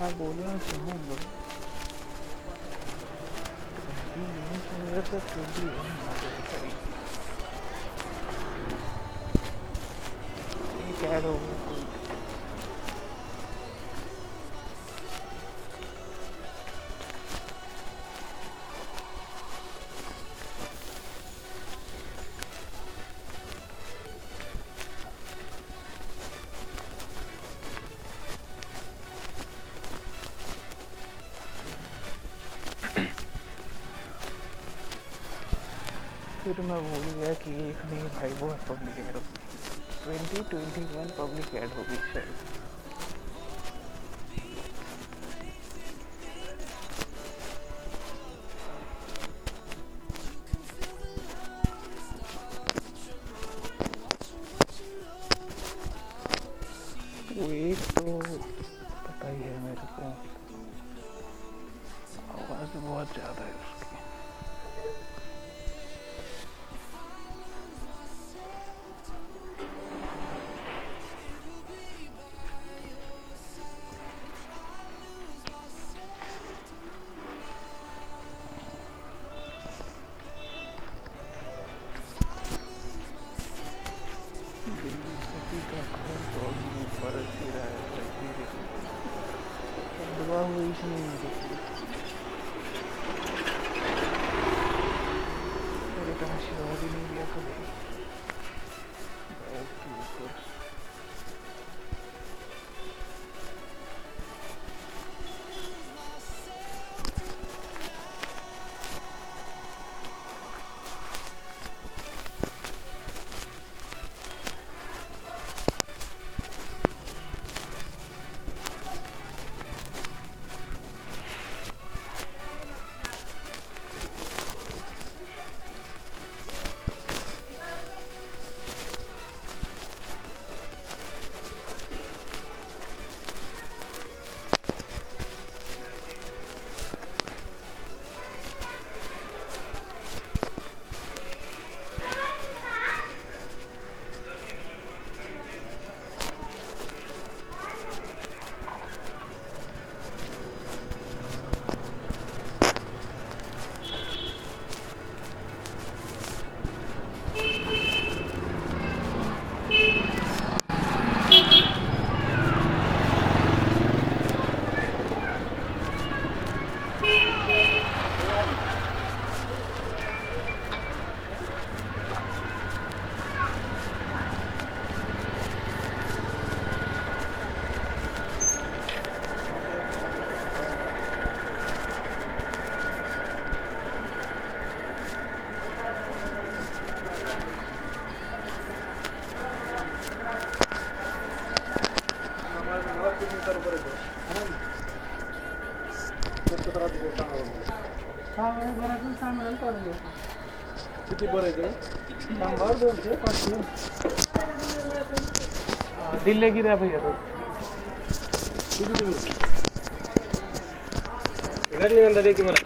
मैं बोलना चाहूँगा फिर मैं भूल गया कि एक नहीं भाई वो है public ad twenty twenty one public ad होगी शायद किती बरं आहे दोनशे पाचशे दिल्ली की भैया तो। किती दिवस रजनीगंधा दे की मला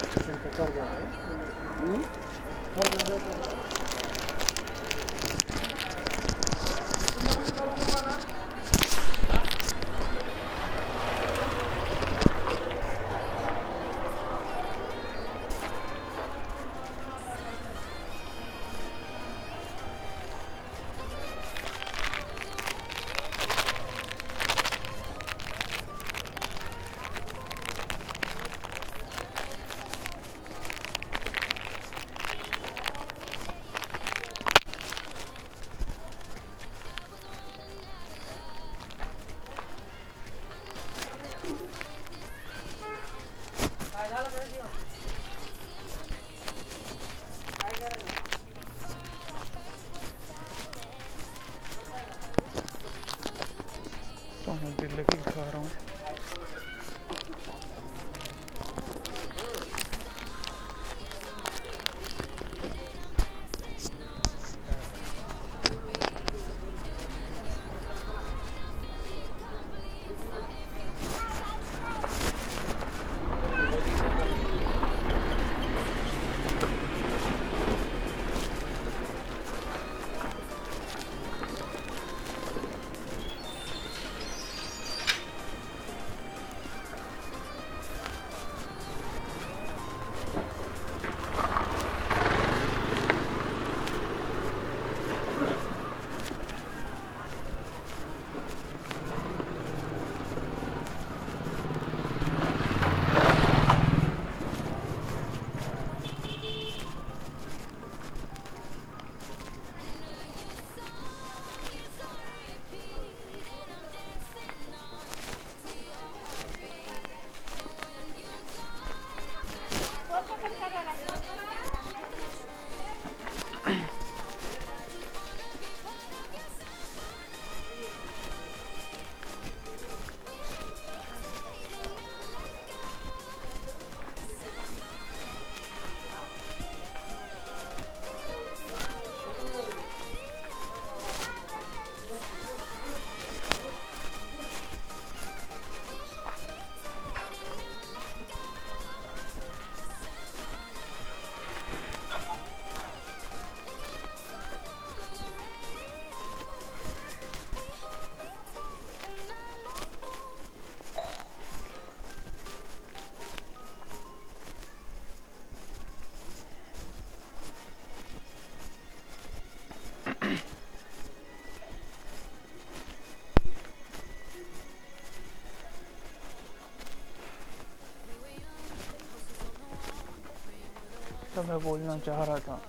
मैं बोलना चाह रहा था।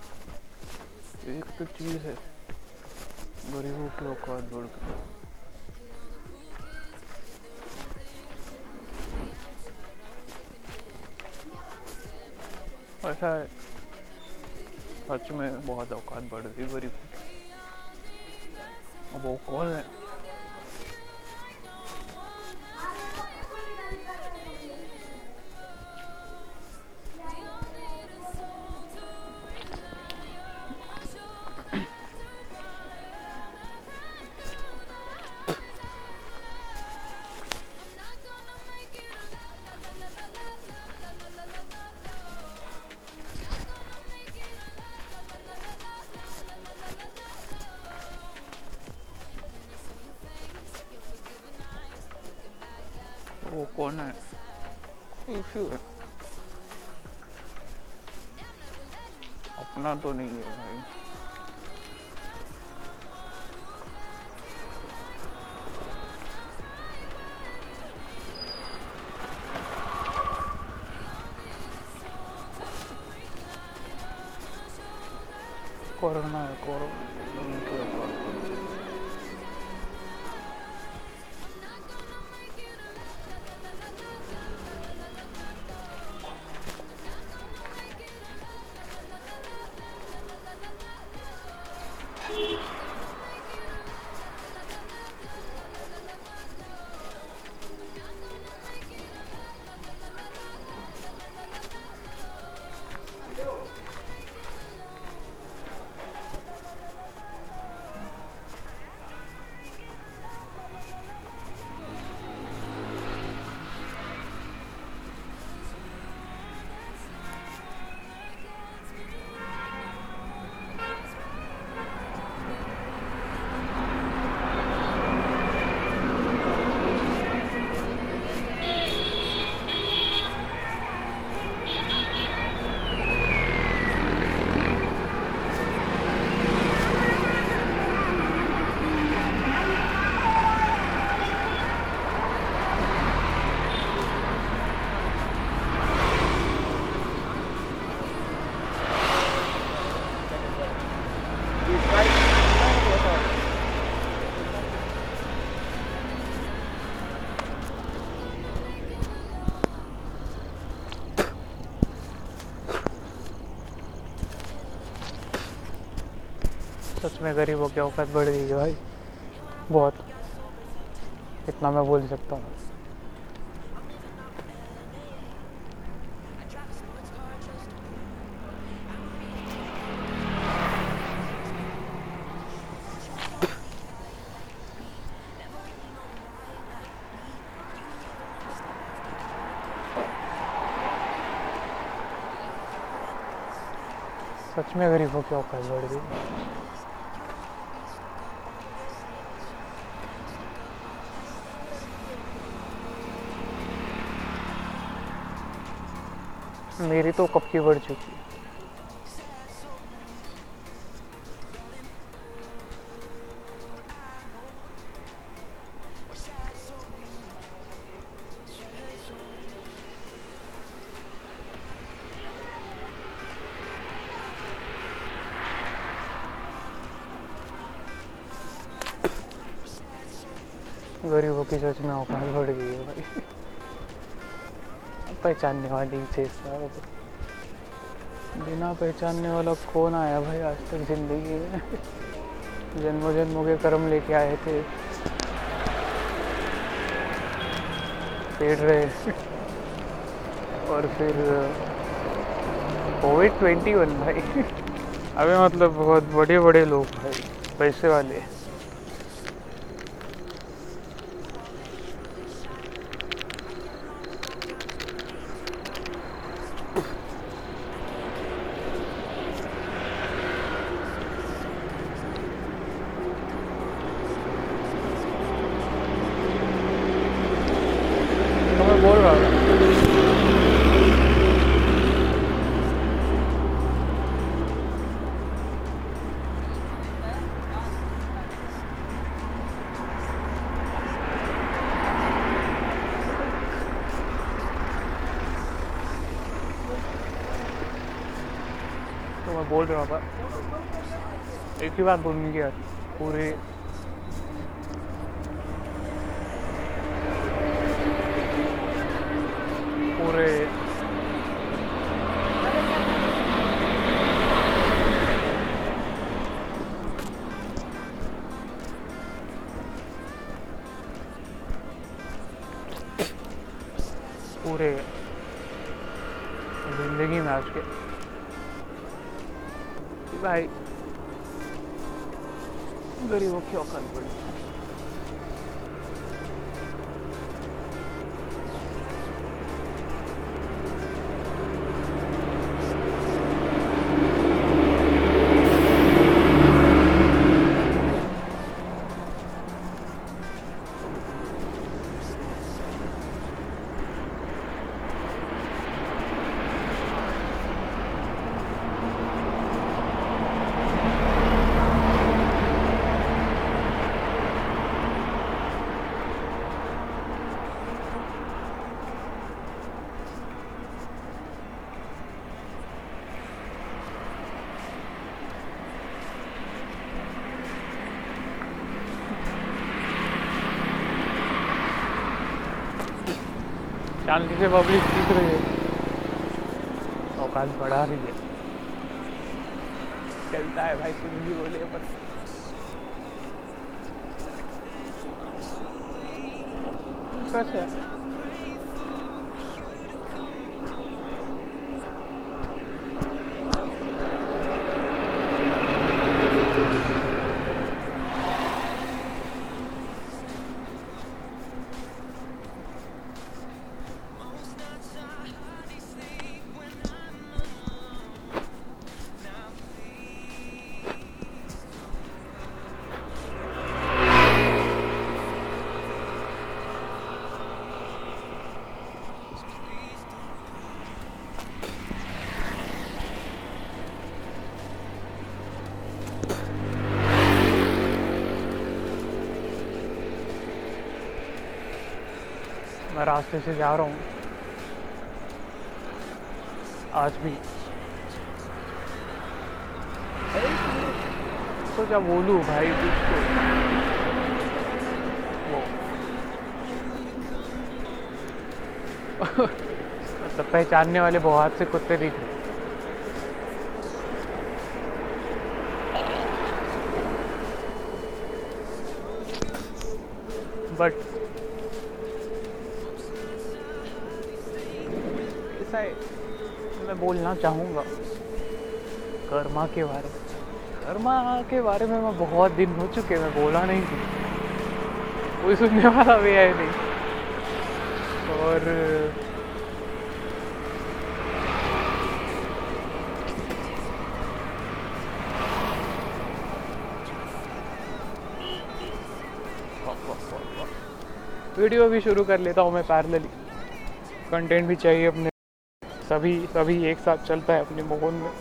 एक तो चीज़ है, गरीबों की औकात बढ़ गई ऐसा है, सच में बहुत औकात बढ़ गई गरीब वो कौन है? वो कौन है इशू है अपना तो नहीं है भाई कोरोना है कोरोना सच में गरीबों की औकात बढ़ गई है भाई। बहुत। इतना मैं बोल सकता हूँ। सच में गरीबों की औकात बढ़ गई। मेरी तो कब की बढ़ चुकी है। गरीबों की सच में औकात बढ़ गई है। पहचानने वाली चीज़। बिना पहचानने वाला कौन आया भाई आज तक ज़िंदगी में? जन्मों जन्मों के कर्म लेके आए थे। पेड़ रहे। और फिर कोविड ट्वेंटी वन भाई। अबे मतलब बहुत बड़े बड़े लोग भाई पैसे वाले तो मैं बोल रहा था तो मैं बोल रहा था बात यार पूरे पूरे शांति से पब्लिक सीख रही है। औकात बढ़ा रही है। चलता है भाई कुछ भी बोले पर कैसे? मैं रास्ते से जा रहा हूँ। आज भी। तो क्या बोलूँ भाई तो वो। मतलब पहचानने वाले बहुत से कुत्ते दिख रहे बट ऐसा है, मैं बोलना चाहूँगा। कर्मा के बारे में। कर्मा के बारे में मैं बहुत दिन हो चुके मैं बोला नहीं थी कोई सुनने वाला भी है नहीं। और, वीडियो भी शुरू कर लेता हूँ मैं पैरेलली कंटेंट भी चाहिए अपने। सभी सभी एक साथ चलता है अपने मोहन में।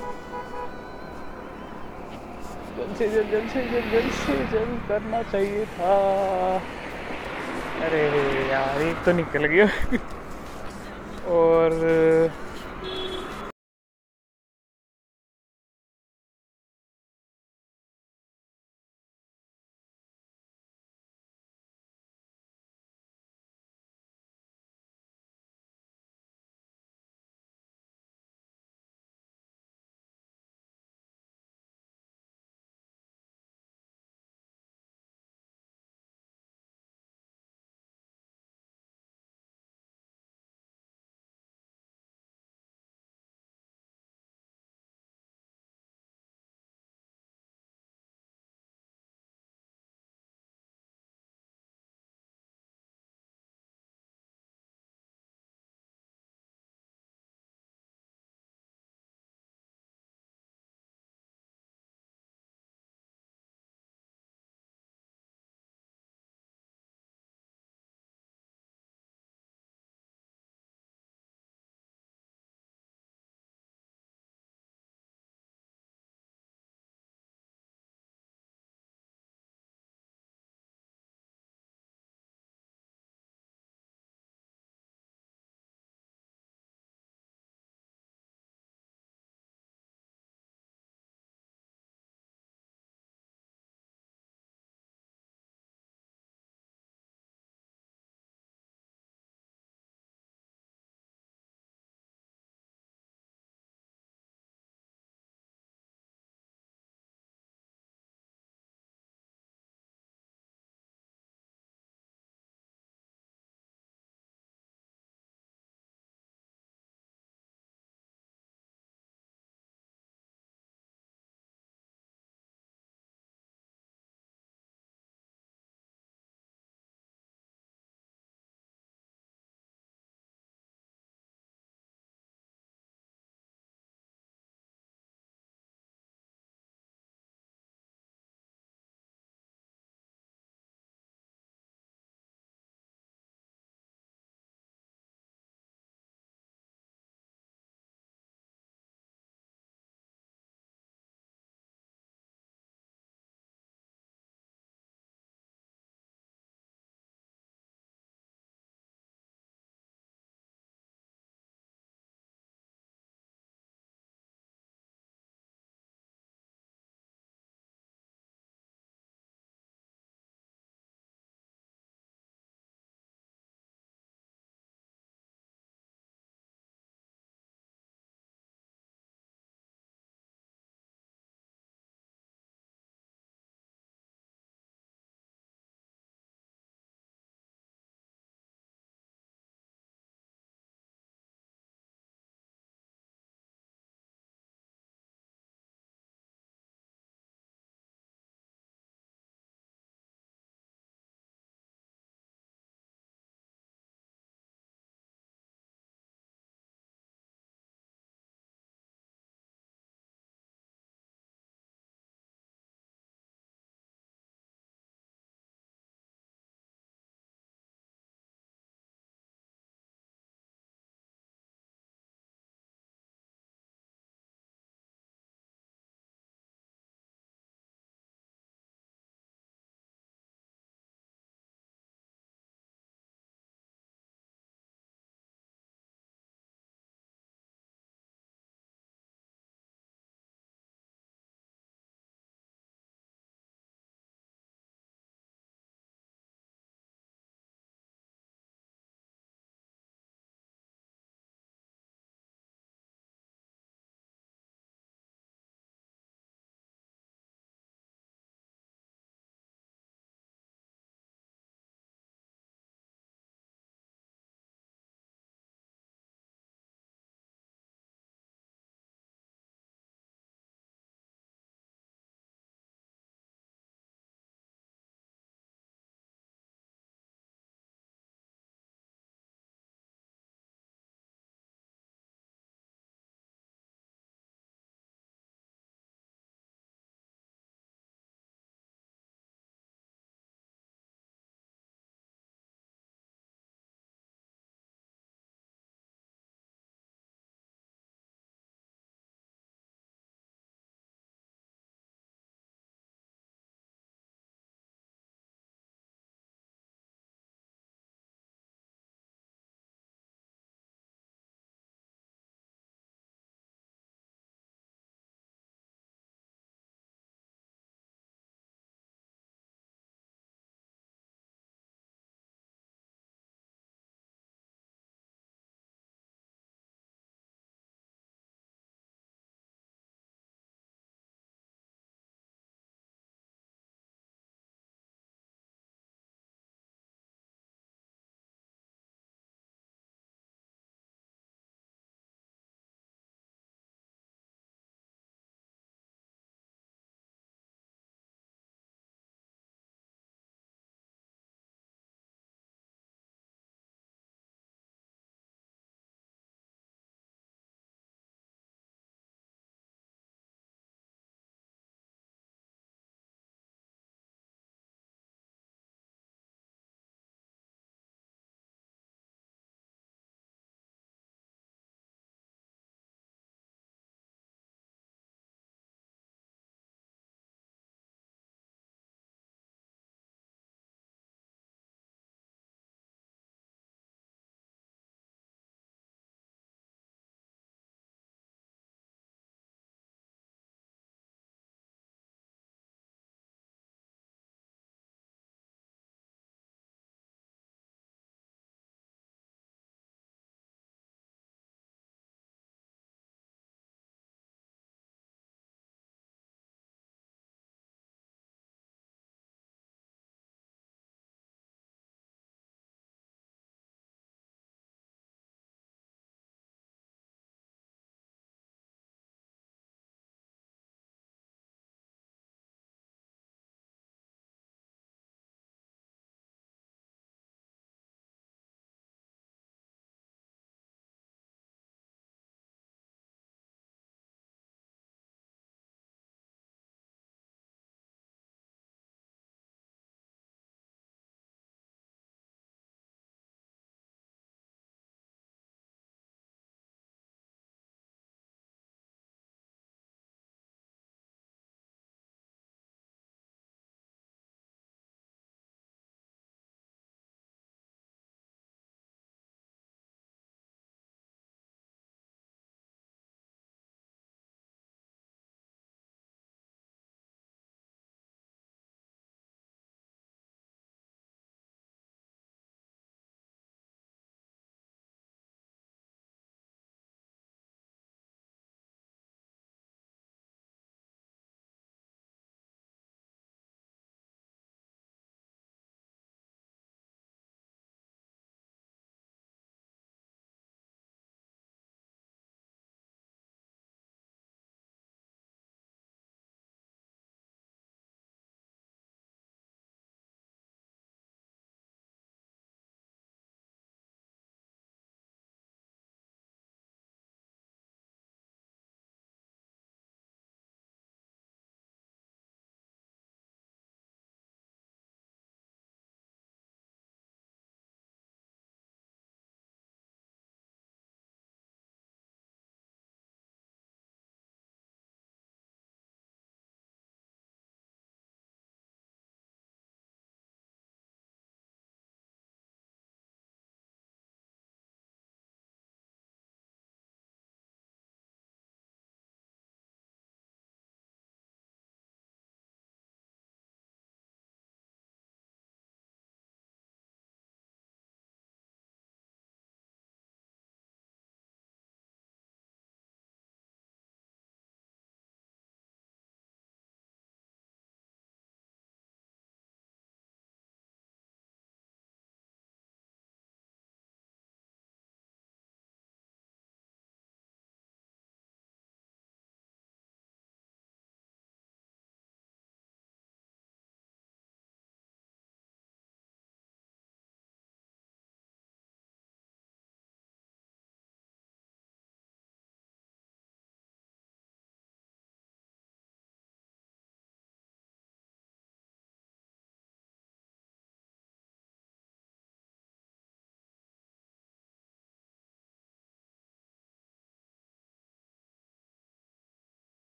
जल्द से जल्द जल्द से जल्द जल्द से जल्द करना चाहिए था। अरे यार, एक तो निकल गया। और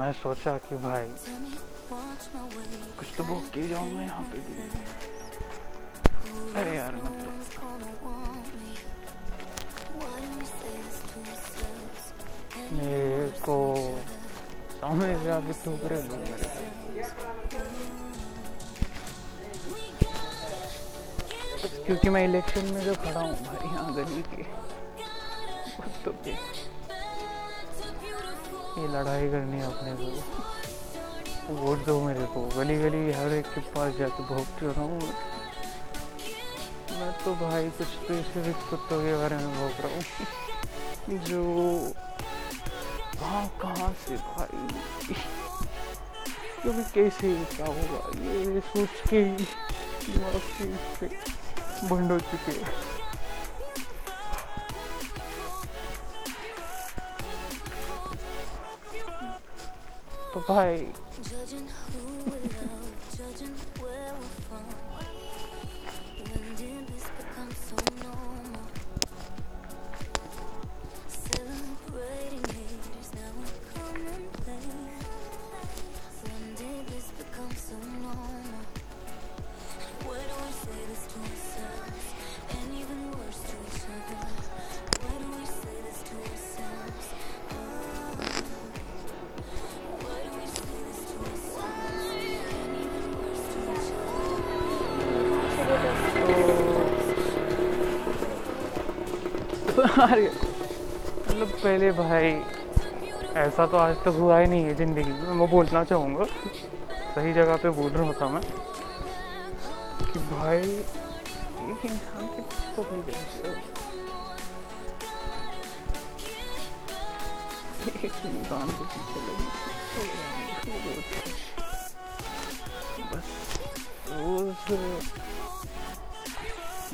मैं सोचा कि भाई, कुछ तो बुक की जाऊँगा यहाँ पे भी। अरे यार मेरे को सामने से आके ठोकरे लोग मेरे क्योंकि मैं इलेक्शन में जो खड़ा हूँ भाई यहाँ गली के तो के ये लड़ाई करनी है अपने को। वोट दो मेरे को। गली गली हर एक के पास जाके भोगते रहा हूँ मैं तो भाई कुछ स्पेसिफिक कुत्तों के बारे में भोग रहा हूँ। जो कहाँ कहाँ से भाई? कभी कैसे क्या होगा? ये सोच के ही दिमाग से बंद हो चुके हैं। तो ऐसा तो आज तक हुआ ही नहीं है ज़िंदगी। में मैं बोलना चाहूँगा, सही जगह पे बोल रहा था मैं कि भाई, एक इंसान के तो एक बस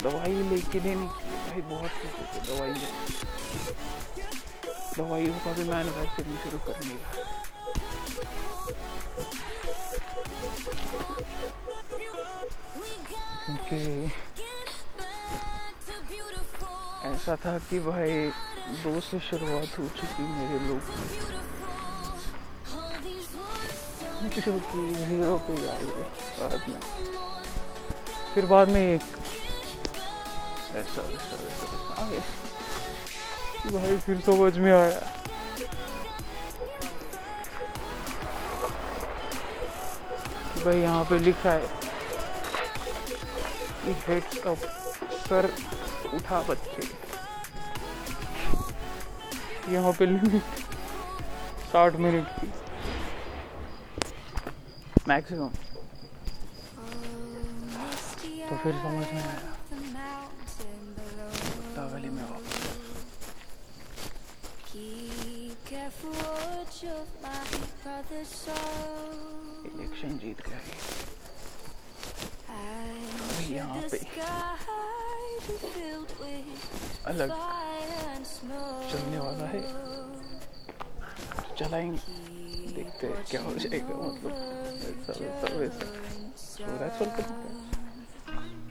दवाई लेके देनी भाई बहुत दवाई दवाइयों का भी मैनुफैक्चरिंग शुरू करनी है क्योंकि ऐसा था कि भाई दो से शुरुआत हो चुकी मेरे लोग बाद में। फिर बाद में एक ऐसा ऐसा ऐसा ऐसा आ गया कि भाई फिर समझ में आया। भाई यहाँ पे लिखा है कि हेड्स अप सर उठा बच्चे। यहाँ पे लिमिट साठ मिनट की। मैक्सिमम तो फिर समझ में आया। Snow. चलने वाला है चलाएँगे देखते हैं क्या हो जाएगा मतलब वैसा वैसा वैसा हो रहा है.